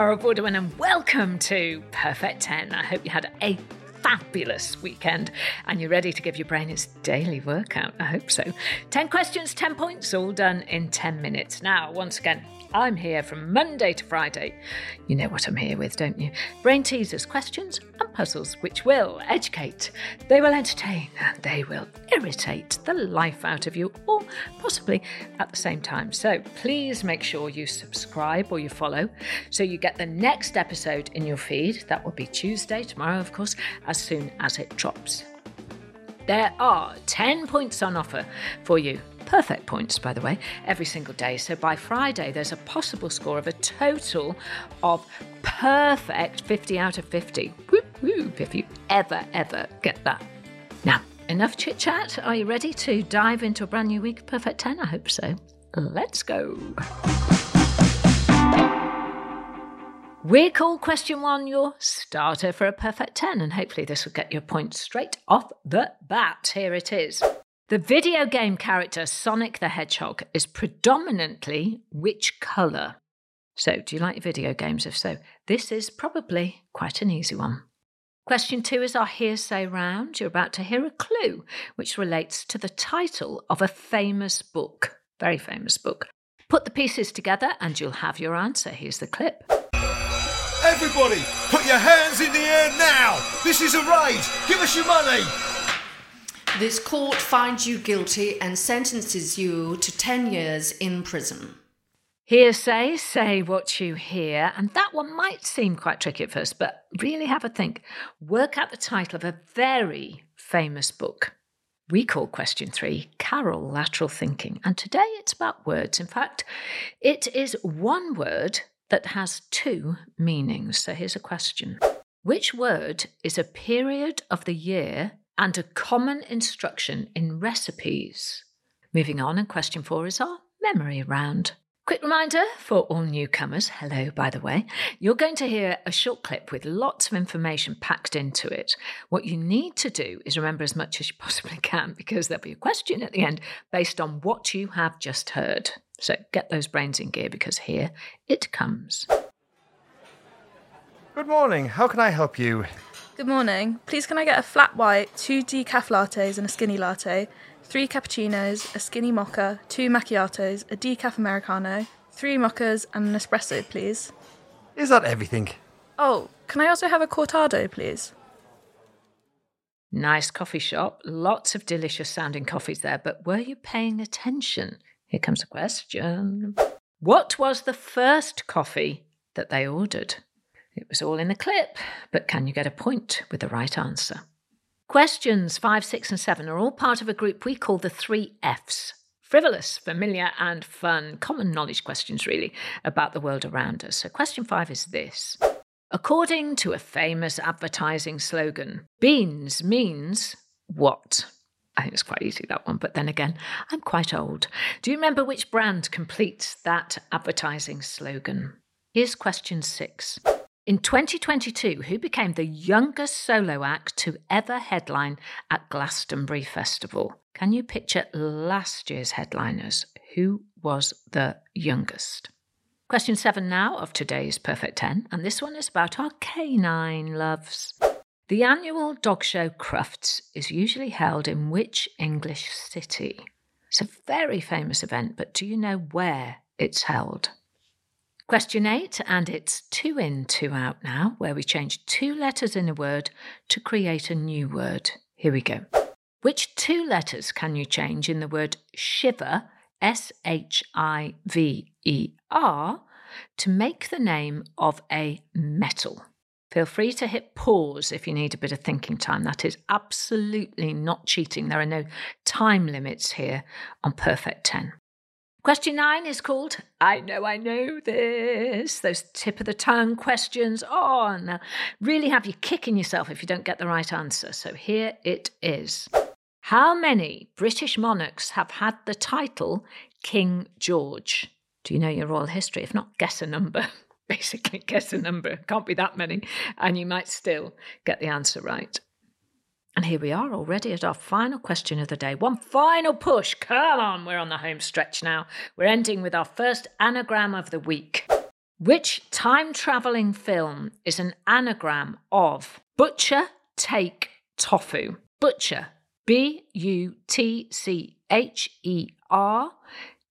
Carol Vorderman and welcome to Perfect 10. I hope you had a fabulous weekend and you're ready to give your brain its daily workout. I hope so. 10 questions, 10 points, all done in 10 minutes. Now, once again, I'm here from Monday to Friday. You know what I'm here with, don't you? Brain teasers, questions, and puzzles which will educate, they will entertain, and they will irritate the life out of you, or possibly at the same time. So please make sure you subscribe or you follow so you get the next episode in your feed. That will be Tuesday, tomorrow, of course, as soon as it drops. There are 10 points on offer for you perfect points, by the way, every single day. So by Friday, there's a possible score of a total of perfect 50 out of 50. Whoop, whoop, if you ever, ever get that. Now, enough chit chat. Are you ready to dive into a brand new week Perfect 10? I hope so. Let's go. We call question one your starter for a perfect 10, and hopefully this will get your points straight off the bat. Here it is. The video game character Sonic the Hedgehog is predominantly which colour? So, do you like video games? If so, this is probably quite an easy one. Question two is our hearsay round. You're about to hear a clue which relates to the title of a famous book, very famous book. Put the pieces together and you'll have your answer. Here's the clip. Everybody, put your hands in the air now! This is a raid! Give us your money! This court finds you guilty and sentences you to 10 years in prison. Hearsay, say what you hear, and that one might seem quite tricky at first, but really have a think. Work out the title of a very famous book. We call question three Carol Lateral Thinking, and today it's about words. In fact, it is one word that has two meanings. So here's a question Which word is a period of the year and a common instruction in recipes. Moving on, and question four is our memory round. Quick reminder for all newcomers hello, by the way. You're going to hear a short clip with lots of information packed into it. What you need to do is remember as much as you possibly can because there'll be a question at the end based on what you have just heard. So get those brains in gear because here it comes. Good morning. How can I help you? Good morning. Please can I get a flat white, two decaf lattes and a skinny latte, three cappuccinos, a skinny mocha, two macchiatos, a decaf americano, three mochas and an espresso, please? Is that everything? Oh, can I also have a cortado, please? Nice coffee shop, lots of delicious sounding coffees there, but were you paying attention? Here comes a question. What was the first coffee that they ordered? It was all in the clip, but can you get a point with the right answer? Questions 5, 6, and 7 are all part of a group we call the three F's frivolous, familiar, and fun. Common knowledge questions, really, about the world around us. So, question 5 is this According to a famous advertising slogan, beans means what? I think it's quite easy, that one, but then again, I'm quite old. Do you remember which brand completes that advertising slogan? Here's question six. In 2022, who became the youngest solo act to ever headline at Glastonbury Festival? Can you picture last year's headliners? Who was the youngest? Question seven now of today's Perfect 10, and this one is about our canine loves. The annual dog show Crufts is usually held in which English city? It's a very famous event, but do you know where it's held? Question eight, and it's two in, two out now, where we change two letters in a word to create a new word. Here we go. Which two letters can you change in the word shiver, S H I V E R, to make the name of a metal? Feel free to hit pause if you need a bit of thinking time. That is absolutely not cheating. There are no time limits here on Perfect 10. Question nine is called I Know I Know This. Those tip of the tongue questions. Oh, they'll really have you kicking yourself if you don't get the right answer. So here it is. How many British monarchs have had the title King George? Do you know your royal history? If not, guess a number. Basically, guess a number. Can't be that many. And you might still get the answer right. And here we are already at our final question of the day. One final push. Come on, we're on the home stretch now. We're ending with our first anagram of the week. Which time travelling film is an anagram of butcher, take, tofu? Butcher, B U T C H E R,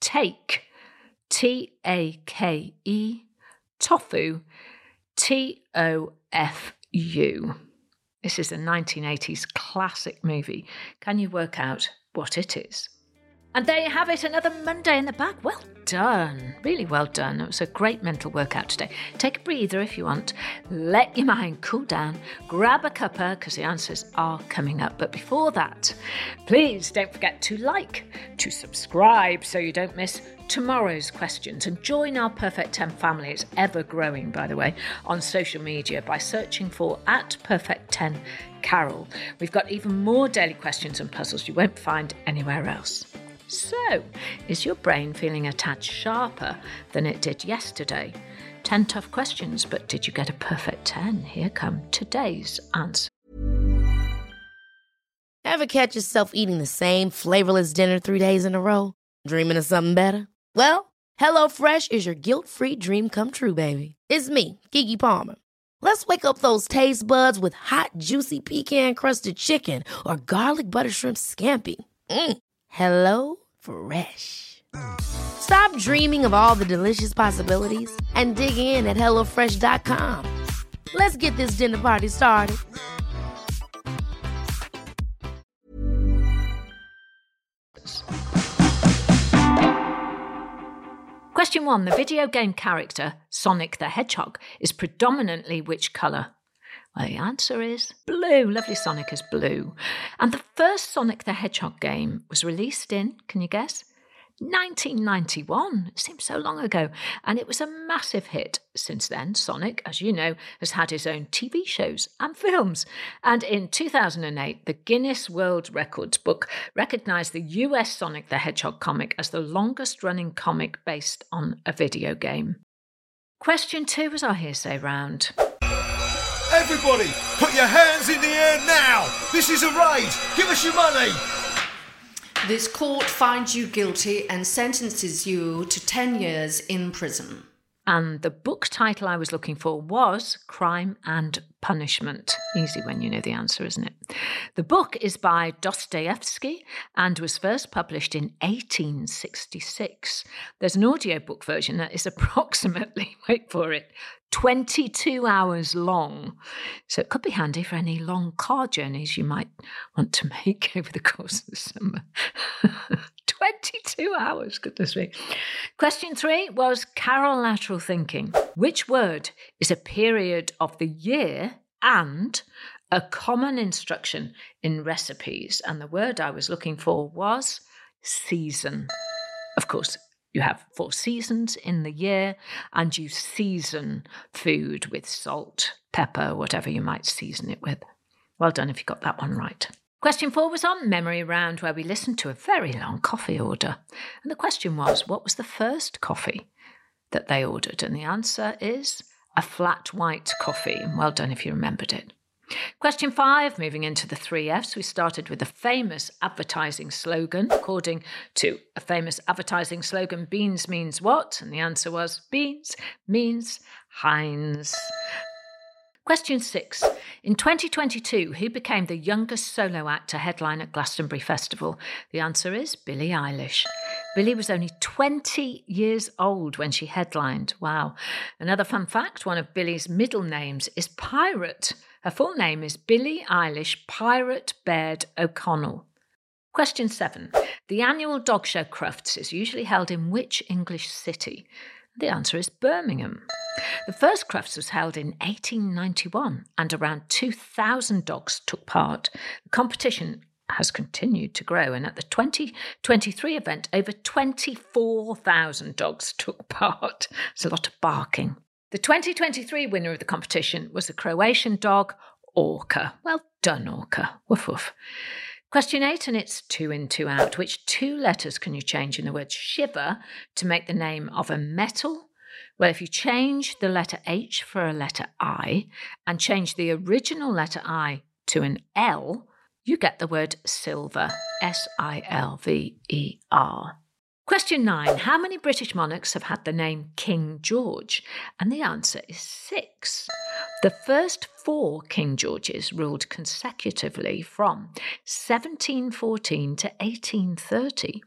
take, T A K E, tofu, T O F U. This is a 1980s classic movie. Can you work out what it is? And there you have it, another Monday in the bag. Well done. Really well done. It was a great mental workout today. Take a breather if you want. Let your mind cool down. Grab a cuppa because the answers are coming up. But before that, please don't forget to like, to subscribe so you don't miss tomorrow's questions and join our Perfect 10 family. It's ever growing, by the way, on social media by searching for at Perfect 10 Carol. We've got even more daily questions and puzzles you won't find anywhere else. So, is your brain feeling a tad sharper than it did yesterday? 10 tough questions, but did you get a perfect 10? Here come today's answer. Ever catch yourself eating the same flavorless dinner three days in a row? Dreaming of something better? Well, HelloFresh is your guilt free dream come true, baby. It's me, Keke Palmer. Let's wake up those taste buds with hot, juicy pecan crusted chicken or garlic butter shrimp scampi. Mm. Hello Fresh. Stop dreaming of all the delicious possibilities and dig in at HelloFresh.com. Let's get this dinner party started. Question one The video game character, Sonic the Hedgehog, is predominantly which colour? Well, the answer is blue. Lovely Sonic is blue. And the first Sonic the Hedgehog game was released in, can you guess? 1991. It seems so long ago. And it was a massive hit. Since then, Sonic, as you know, has had his own TV shows and films. And in 2008, the Guinness World Records book recognized the US Sonic the Hedgehog comic as the longest running comic based on a video game. Question two was our hearsay round. Everybody, put your hands in the air now! This is a raid! Give us your money! This court finds you guilty and sentences you to 10 years in prison. And the book title I was looking for was Crime and Punishment. Easy when you know the answer, isn't it? The book is by Dostoevsky and was first published in 1866. There's an audiobook version that is approximately, wait for it, 22 hours long. So it could be handy for any long car journeys you might want to make over the course of the summer. 22 hours, goodness me. Question three was Carol lateral thinking. Which word is a period of the year and a common instruction in recipes? And the word I was looking for was season. Of course, you have four seasons in the year, and you season food with salt, pepper, whatever you might season it with. Well done if you got that one right. Question four was on memory round, where we listened to a very long coffee order. And the question was, what was the first coffee that they ordered? And the answer is a flat white coffee. Well done if you remembered it. Question five, moving into the three F's, we started with a famous advertising slogan. According to a famous advertising slogan, beans means what? And the answer was beans means Heinz. Question six. In 2022, who became the youngest solo act to headline at Glastonbury Festival? The answer is Billie Eilish. Billie was only 20 years old when she headlined. Wow. Another fun fact one of Billie's middle names is Pirate. Her full name is Billie Eilish Pirate Baird O'Connell. Question seven. The annual dog show Crufts is usually held in which English city? The answer is Birmingham. The first Crufts was held in 1891 and around 2,000 dogs took part. The competition has continued to grow, and at the 2023 event, over 24,000 dogs took part. It's a lot of barking. The 2023 winner of the competition was the Croatian dog Orca. Well done, Orca. Woof woof. Question eight, and it's two in, two out. Which two letters can you change in the word shiver to make the name of a metal? Well, if you change the letter H for a letter I and change the original letter I to an L, you get the word silver. S I L V E R. Question nine How many British monarchs have had the name King George? And the answer is six. The first four King Georges ruled consecutively from 1714 to 1830.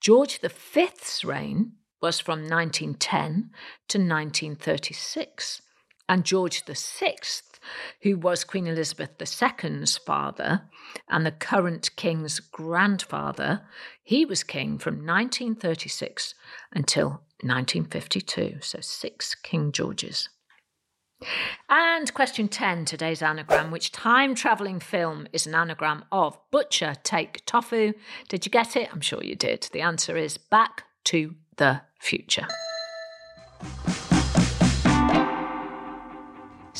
George V's reign was from 1910 to 1936, and George VI, who was Queen Elizabeth II's father and the current king's grandfather, he was king from 1936 until 1952, so six King Georges. And question 10, today's anagram. Which time travelling film is an anagram of butcher, take tofu? Did you get it? I'm sure you did. The answer is Back to the Future.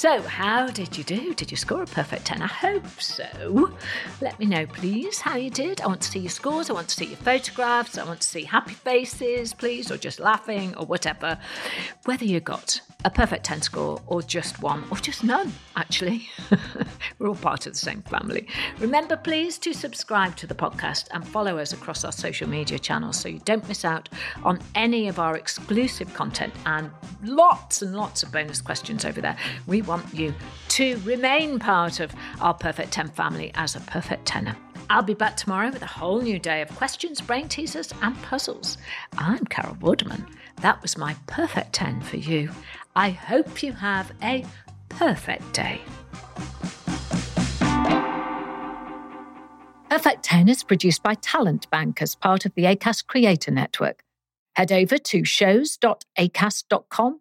So, how did you do? Did you score a perfect 10? I hope so. Let me know, please, how you did. I want to see your scores. I want to see your photographs. I want to see happy faces, please, or just laughing or whatever. Whether you got a perfect 10 score or just one or just none, actually. We're all part of the same family. Remember, please, to subscribe to the podcast and follow us across our social media channels so you don't miss out on any of our exclusive content and lots and lots of bonus questions over there. We want you to remain part of our Perfect 10 family as a perfect tenor. I'll be back tomorrow with a whole new day of questions, brain teasers, and puzzles. I'm Carol Vorderman. That was my perfect 10 for you. I hope you have a perfect day. Perfect 10 is produced by Talent Bank as part of the ACAST Creator Network. Head over to shows.acast.com